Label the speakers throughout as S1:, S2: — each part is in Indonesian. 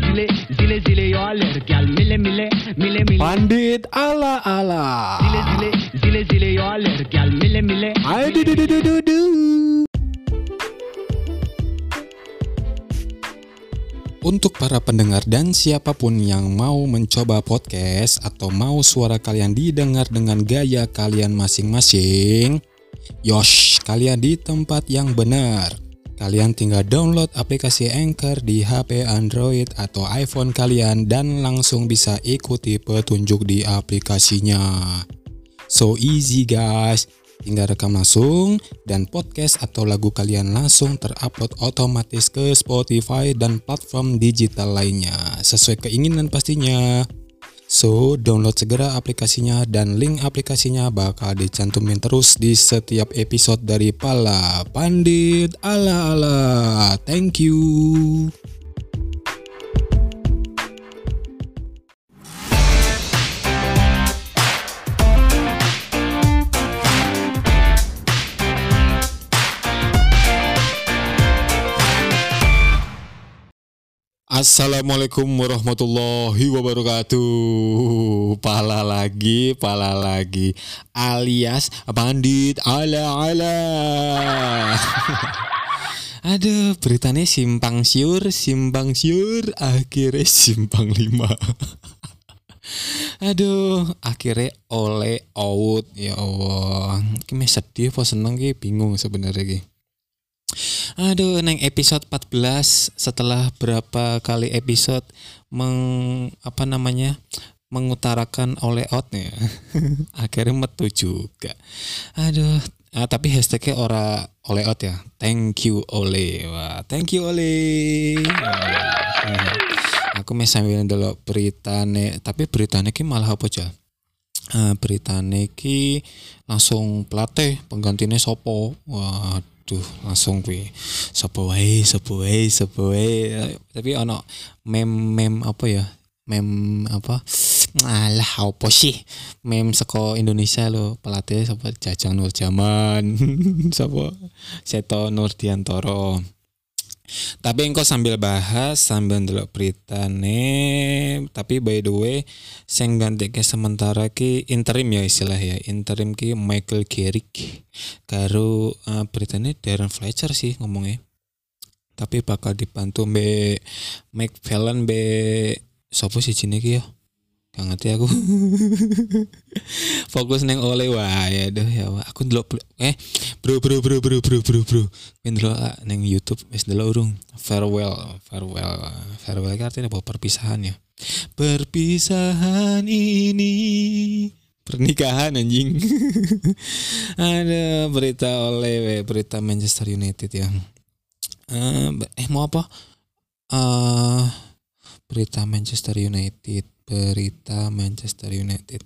S1: zile zile zile zile yo aler gal mile mile mile mile
S2: Pandit ala ala.
S1: zile zile zile zile yo aler gal mile mile
S2: Ayo du du du du du du. Untuk para pendengar dan siapa pun yang mau mencoba podcast atau mau suara kalian didengar dengan gaya kalian masing-masing, yosh, kalian di tempat yang benar. Kalian tinggal download aplikasi Anchor di HP Android atau iPhone kalian dan langsung bisa ikuti petunjuk di aplikasinya. So easy guys. Tinggal rekam langsung dan podcast atau lagu kalian langsung terupload otomatis ke Spotify dan platform digital lainnya sesuai keinginan pastinya. So, download segera aplikasinya dan link aplikasinya bakal dicantumin terus di setiap episode dari Pala Pandit Ala Ala. Thank you. Assalamualaikum warahmatullahi wabarakatuh. Pala lagi, pala lagi, alias bandit ala ala. Aduh, beritanya simpang siur, simpang siur, akhirnya simpang lima. Aduh, akhirnya oleh out ya Allah. Kimi sedih apa seneng ki bingung sebenarnya ki. Aduh, neng episode 14 setelah berapa kali episode meng apa namanya? mengutarakan oleh out ya. Akhirnya metu juga. Aduh, ah, tapi hashtagnya ora oleh out ya. Thank you oleh. Wah, thank you. Wah, Aku mes sambil ndelok beritane, tapi beritane ki malah apa aja? Uh, beritane ki langsung pelatih penggantinya sopo. Waduh, langsung kuwi sopo wae, sopo wae, sopo wae. Tapi ono mem-mem apa ya? Mem apa? Alah, apa sih? Mem seko Indonesia lo pelatih sapa Jajang Nur Jaman. sapa? Seto Nurdiantoro. Tapi engkau sambil bahas sambil ndelok beritane. Tapi by the way sing gantike sementara ki interim ya istilah ya. Interim ki Michael Carrick. Karo uh, beritane Darren Fletcher sih ngomongnya. Tapi bakal dibantu be Mike Fallon be sopo sih jine ki ya Gak ngerti aku. Fokus neng oleh wah ya aduh ya wah. Aku ndelok eh bro bro bro bro bro bro bro. Kowe ndelok ah, neng YouTube wis ndelok urung. Farewell farewell farewell ki artinya apa? Perpisahan ya. Perpisahan ini. Pernikahan anjing. Ada berita oleh berita Manchester United yang eh, eh mau apa? Eh berita Manchester United berita Manchester United.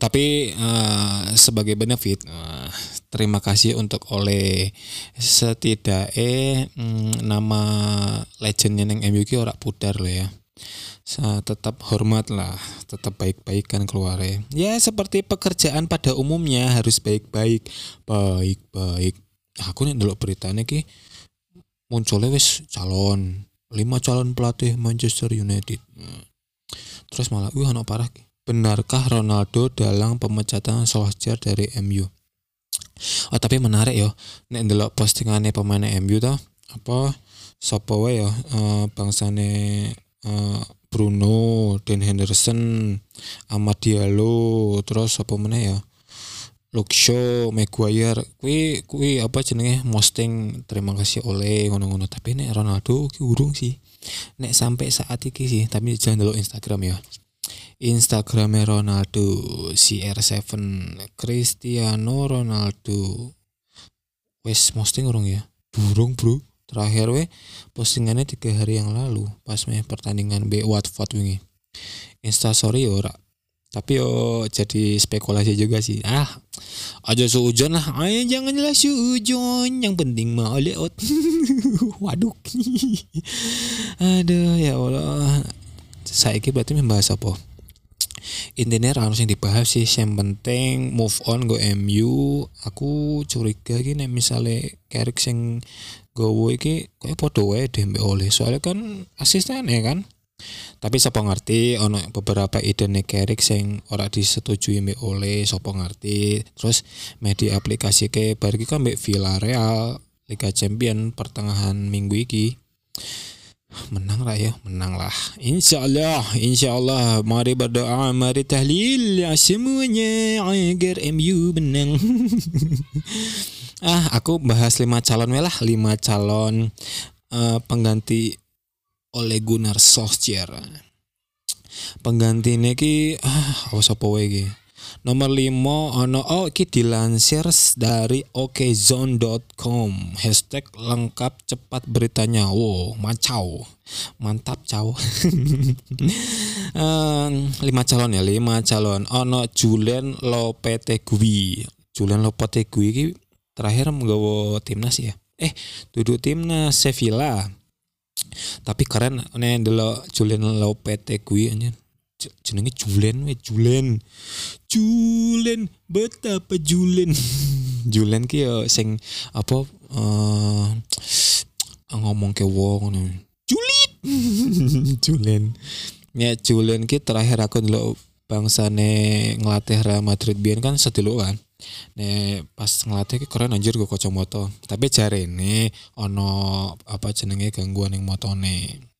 S2: Tapi uh, sebagai benefit, uh, terima kasih untuk oleh setidaknya mm, nama legendnya neng MU ki ora pudar loh ya. Sa tetap hormat lah, tetap baik-baikan keluarnya. Ya seperti pekerjaan pada umumnya harus baik-baik, baik-baik. Aku nih dulu beritanya ki munculnya wis calon lima calon pelatih Manchester United. Terus malah, wih anak parah. Benarkah Ronaldo dalam pemecatan Solskjaer dari MU? Oh tapi menarik ya. Nek ndelok postingannya pemain MU tau apa sapa wae ya uh, bangsane uh, Bruno, Dan Henderson, Amad Diallo, terus apa meneh ya? Luke Shaw, Maguire, kui kui apa jenenge posting terima kasih oleh ngono-ngono tapi nek Ronaldo ki urung sih. Nek sampai saat iki sih, tapi jangan dulu Instagram ya. Instagramnya Ronaldo CR7 Cristiano Ronaldo. Wes posting urung ya? Burung bro. Terakhir we postingannya tiga hari yang lalu pas meh pertandingan B Watford wingi. Instastory ora tapi yo jadi spekulasi juga sih. Ah aja suujon lah. Ayo jangan jelas suujon yang penting mah oleh out waduh aduh ya Allah. Saya berarti membahas apa? Intinya harus yang dibahas sih. Yang penting move on go MU aku curiga gini misalnya Carrick sing gowo iki kayak podo wae deh oleh soalnya kan asisten ya kan Tapi sapa ngerti ono beberapa ide Kerik sing ora disetujui mbek oleh sapa ngerti. Terus media aplikasi ke bar iki mbek Villarreal Liga Champion pertengahan minggu iki. Menang lah ya? Menang lah. Insya Allah insya Allah mari berdoa mari tahlil ya semuanya. Agar MU menang. Ah aku bahas lima calon lah lima calon uh, pengganti oleh Gunnar Solskjaer pengganti ini ki ah apa sapa wae Nomor 5 ono oh iki dilansir dari okezone.com hashtag lengkap cepat beritanya. Wow, macau. Mantap caw. lima calon ya, lima calon. Ono Julian Lopetegui. Julian Lopetegui iki terakhir menggawa timnas ya. Eh, duduk timnas Sevilla. Tapi keren nih dulu Julian Lopetegui anjir. Jenenge Julen we Julen. Julen betapa Julen. Julen ki sing apa uh, ngomong ke wong Julit! Julen. Ya Julen ki terakhir aku dulu bangsane ngelatih Real Madrid biar kan sedulu kan Ne pas ngelatih ki keren anjir gue kacamata. Tapi jare ini ono apa jenenge gangguan yang motone.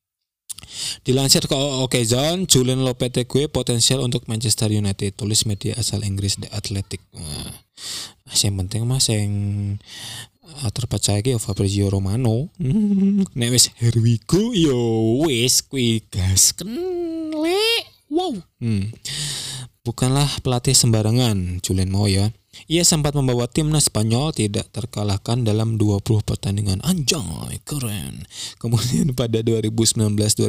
S2: Dilansir ke Oke Zone, Julian Lopetegui potensial untuk Manchester United. Tulis media asal Inggris The Athletic. Nah, yang penting mas yang uh, terpercaya ki Fabrizio Romano. Nek wis here yo wis kuwi gas le. Wow. Hmm. Bukanlah pelatih sembarangan, Julian mau ya. Ia sempat membawa timnas Spanyol tidak terkalahkan dalam 20 pertandingan. Anjay, keren. Kemudian pada 2019-2020,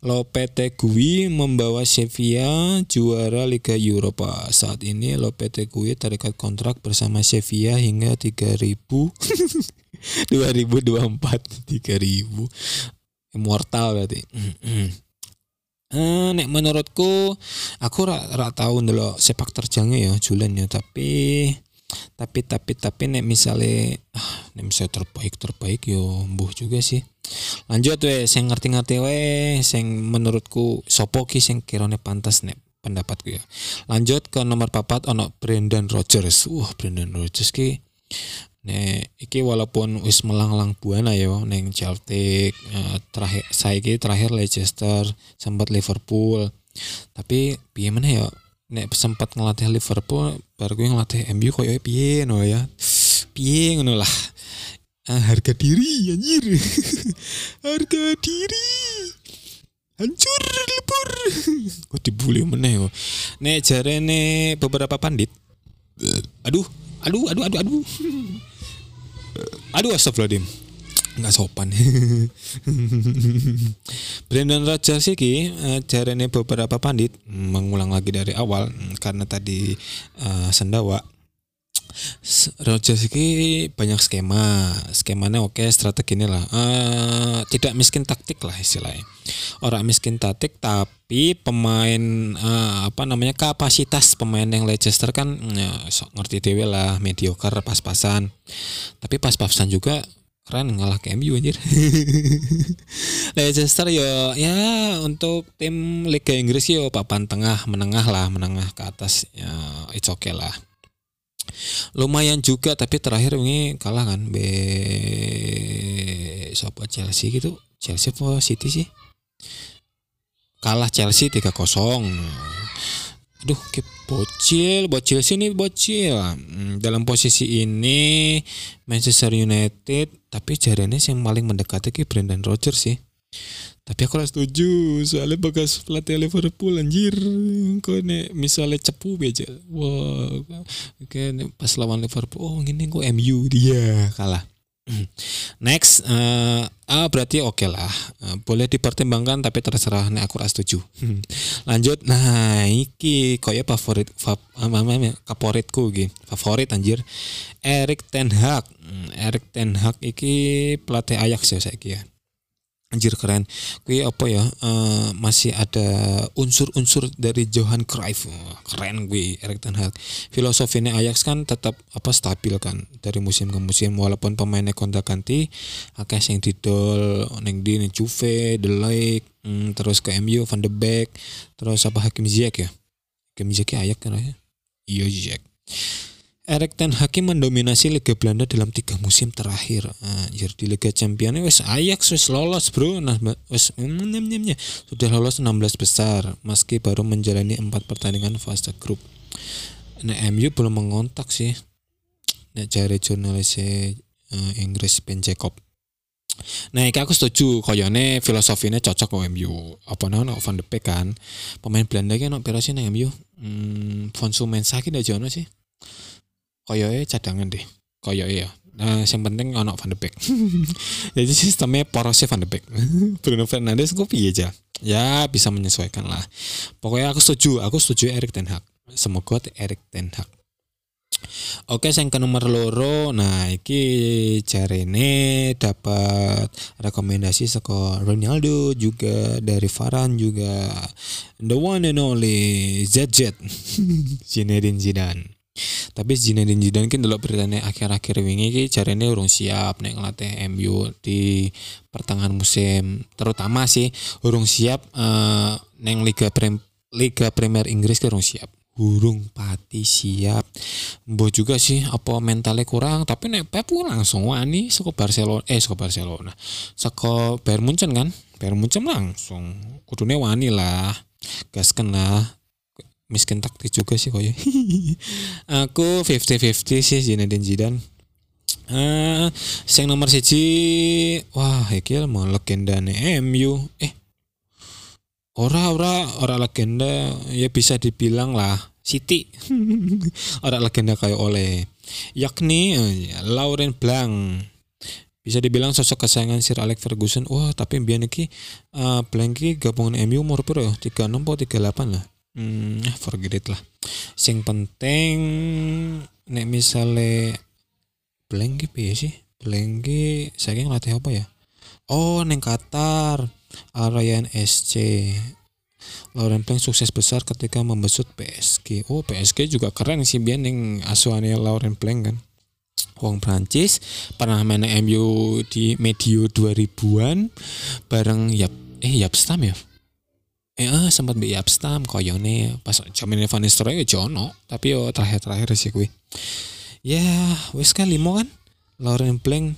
S2: Lopetegui membawa Sevilla juara Liga Eropa. Saat ini Lopetegui terikat kontrak bersama Sevilla hingga 3000 2024 3000 immortal berarti. Eh, nek menurutku aku rak ra tahu dulu sepak terjangnya ya Julian ya. Tapi tapi tapi tapi nek misalnya ah, nek misalnya terbaik terbaik yo mbuh juga sih. Lanjut we sing ngerti-ngerti we sing menurutku sopo ki sing kirone pantas nek pendapatku ya. Lanjut ke nomor papat ono Brendan Rodgers. Wah Brendan Rodgers ki Nek iki walaupun wis melanglang buana ya neng Celtic uh, terakhir saiki terakhir Leicester sempat Liverpool. Tapi piye mana ya nek sempat ngelatih Liverpool baru gue ngelatih MU koyo piye no ya. Piye ngono lah. Uh, harga diri anjir. harga diri. Hancur lebur. Kok dibully meneh kok. Nek jarene beberapa pandit. Aduh, aduh, aduh, aduh, aduh. Aduh astagfirullahaladzim nggak sopan. Brandon Rodgers iki uh, jarene beberapa pandit mengulang lagi dari awal mm, karena tadi uh, sendawa Rogers ini banyak skema, skemanya oke, strategi ini lah. Uh, tidak miskin taktik lah istilahnya. Orang miskin taktik, tapi pemain uh, apa namanya kapasitas pemain yang Leicester kan ya, so, ngerti dewe lah, mediocre, pas-pasan. Tapi pas-pasan juga keren ngalah ke MU anjir. Leicester yo ya untuk tim Liga Inggris yo papan tengah menengah lah, menengah ke atas ya it's okay lah lumayan juga tapi terakhir ini kalah kan be siapa Chelsea gitu? Chelsea apa City sih? Kalah Chelsea 3-0 aduh ke bocil bocil sini bocil. Hmm, dalam posisi ini Manchester United tapi jarinya yang paling mendekati ke Brendan Rodgers sih tapi aku setuju soalnya bagas pelatih Liverpool anjir. Kok nih misalnya cepu aja wah kayak pas lawan Liverpool oh ini kok MU dia kalah. Next, uh, ah berarti oke okay lah, uh, boleh dipertimbangkan tapi terserah nih aku setuju. Lanjut, nah iki koyo favorit fav, favoritku gitu, favorit anjir. Erik Ten Hag, hmm, Erik Ten Hag iki pelatih Ajax ya saya ya anjir keren. Kui apa ya eh, masih ada unsur-unsur dari Johan Cruyff. Keren gue Erik ten Hag. Filosofinya Ajax kan tetap apa stabil kan dari musim ke musim. Walaupun pemainnya konta ganti akeh sing didol neng di Juve De Ligt hmm, terus ke MU Van de Beek terus apa Hakim Ziyech ya? Hakim Ziyech ya Ajax kan ya? Iya Ziyech Erik ten Hag mendominasi Liga Belanda dalam tiga musim terakhir. Anjir di Liga Champions wes Ajax wes lolos bro. Nah wes mm, nyem, nyem, nyem. sudah lolos 16 besar meski baru menjalani empat pertandingan fase grup. Nah MU belum mengontak sih. Nah cari jurnalis eh, Inggris Ben Jacob. Nah, iki aku setuju koyone filosofinya cocok kok MU. Apa namanya Van de Beek kan. Pemain Belanda ki ono piro sih nang MU? Hmm, Fonsu Mensah ki ndak sih koyoke cadangan deh. Koyoke ya. Nah yang penting ono Van de Beek. Jadi sistemnya porosnya Van de Beek. Bruno Fernandes gue piye aja ya bisa menyesuaikan lah. Pokoknya aku setuju aku setuju Erik Ten Hag. Semoga Erik Ten Hag. Oke, yang ke nomor loro, nah iki jarene dapat rekomendasi saka Ronaldo juga dari Varane juga. The one and only ZZ Zinedine Zidane. Tapi Zinedine Zidane kan dulu beritanya akhir-akhir wingi ki jarene urung siap nek ngelatih MU di pertengahan musim. Terutama sih urung siap uh, neng Liga Prem Liga Premier Inggris ki urung siap. Urung pati siap. Mbok juga sih apa mentalnya kurang, tapi nek Pep langsung wani saka Barcelona eh saka Barcelona. Saka Bayern Munchen kan? Bayern Munchen langsung kudune wani lah. Gasken lah miskin taktik juga sih koyo. aku 50-50 sih Zinedine Zidane. Uh, yang nomor siji wah iki mau legenda nih MU eh ora ora ora legenda ya bisa dibilang lah City. Ora legenda kayak oleh yakni uh, Lauren Blanc. Bisa dibilang sosok kesayangan Sir Alex Ferguson. Wah tapi biar iki uh, Blanc gabungan MU umur piro ya? 36 atau 38 lah hmm, forget it lah. Sing penting nek misale blank ya sih? Blank saya ngelatih apa ya? Oh neng Qatar Arayan SC Lauren Blank sukses besar ketika membesut PSG. Oh PSG juga keren sih biar neng asuhannya Lauren Blank kan. Wong Prancis pernah main MU di medio 2000-an bareng Yap eh Yap Stam ya eh sempat bi Abstam koyone pas Van Nistelrooy ya jono. Tapi yo terakhir-terakhir sih gue ya wes kan limo kan? Lauren Blank.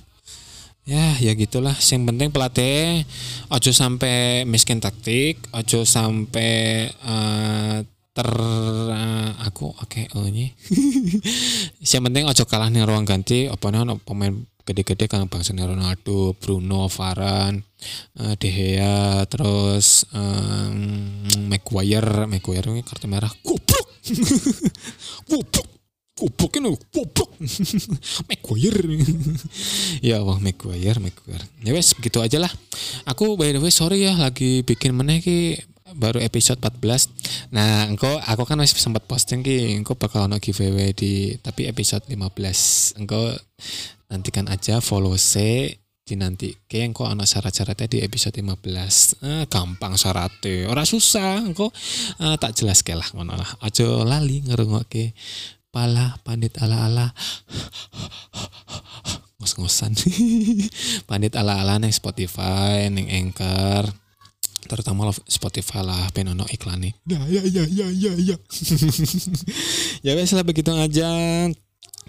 S2: Ya ya gitulah. Yang penting pelatih ojo sampai miskin taktik ojo sampai uh, ter uh, aku oke okay, oh ini. Yang penting ojo kalah nih ruang ganti apa nih pemain gede-gede kan bangsa Ronaldo, Bruno, Varane, uh, De Gea, terus um, Maguire, Maguire ini kartu merah, goblok, goblok, goblok ini goblok, Maguire, ya wah Maguire, Maguire, ya wes begitu aja lah. Aku by the way sorry ya lagi bikin meneh ki baru episode 14 nah engkau aku kan masih sempat posting ki engkau bakal ono giveaway di tapi episode 15 engkau nantikan aja follow se di nanti kayak engkau anak syarat-syaratnya di episode 15 eh, gampang syaratnya. Orang susah engkau. Eh, tak jelas lah ngono lah. Aja lali ngerungokke. Pala pandit ala-ala. Ngos-ngosan. Pandit ala-ala neng Spotify neng Anchor terutama Spotify lah penono iklan nih ya ya ya ya ya ya. Ya wes lah begitu aja.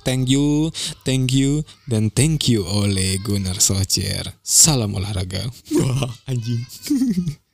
S2: Thank you thank you dan thank you oleh Gunnar Solskjaer. Salam olahraga. Wah anjing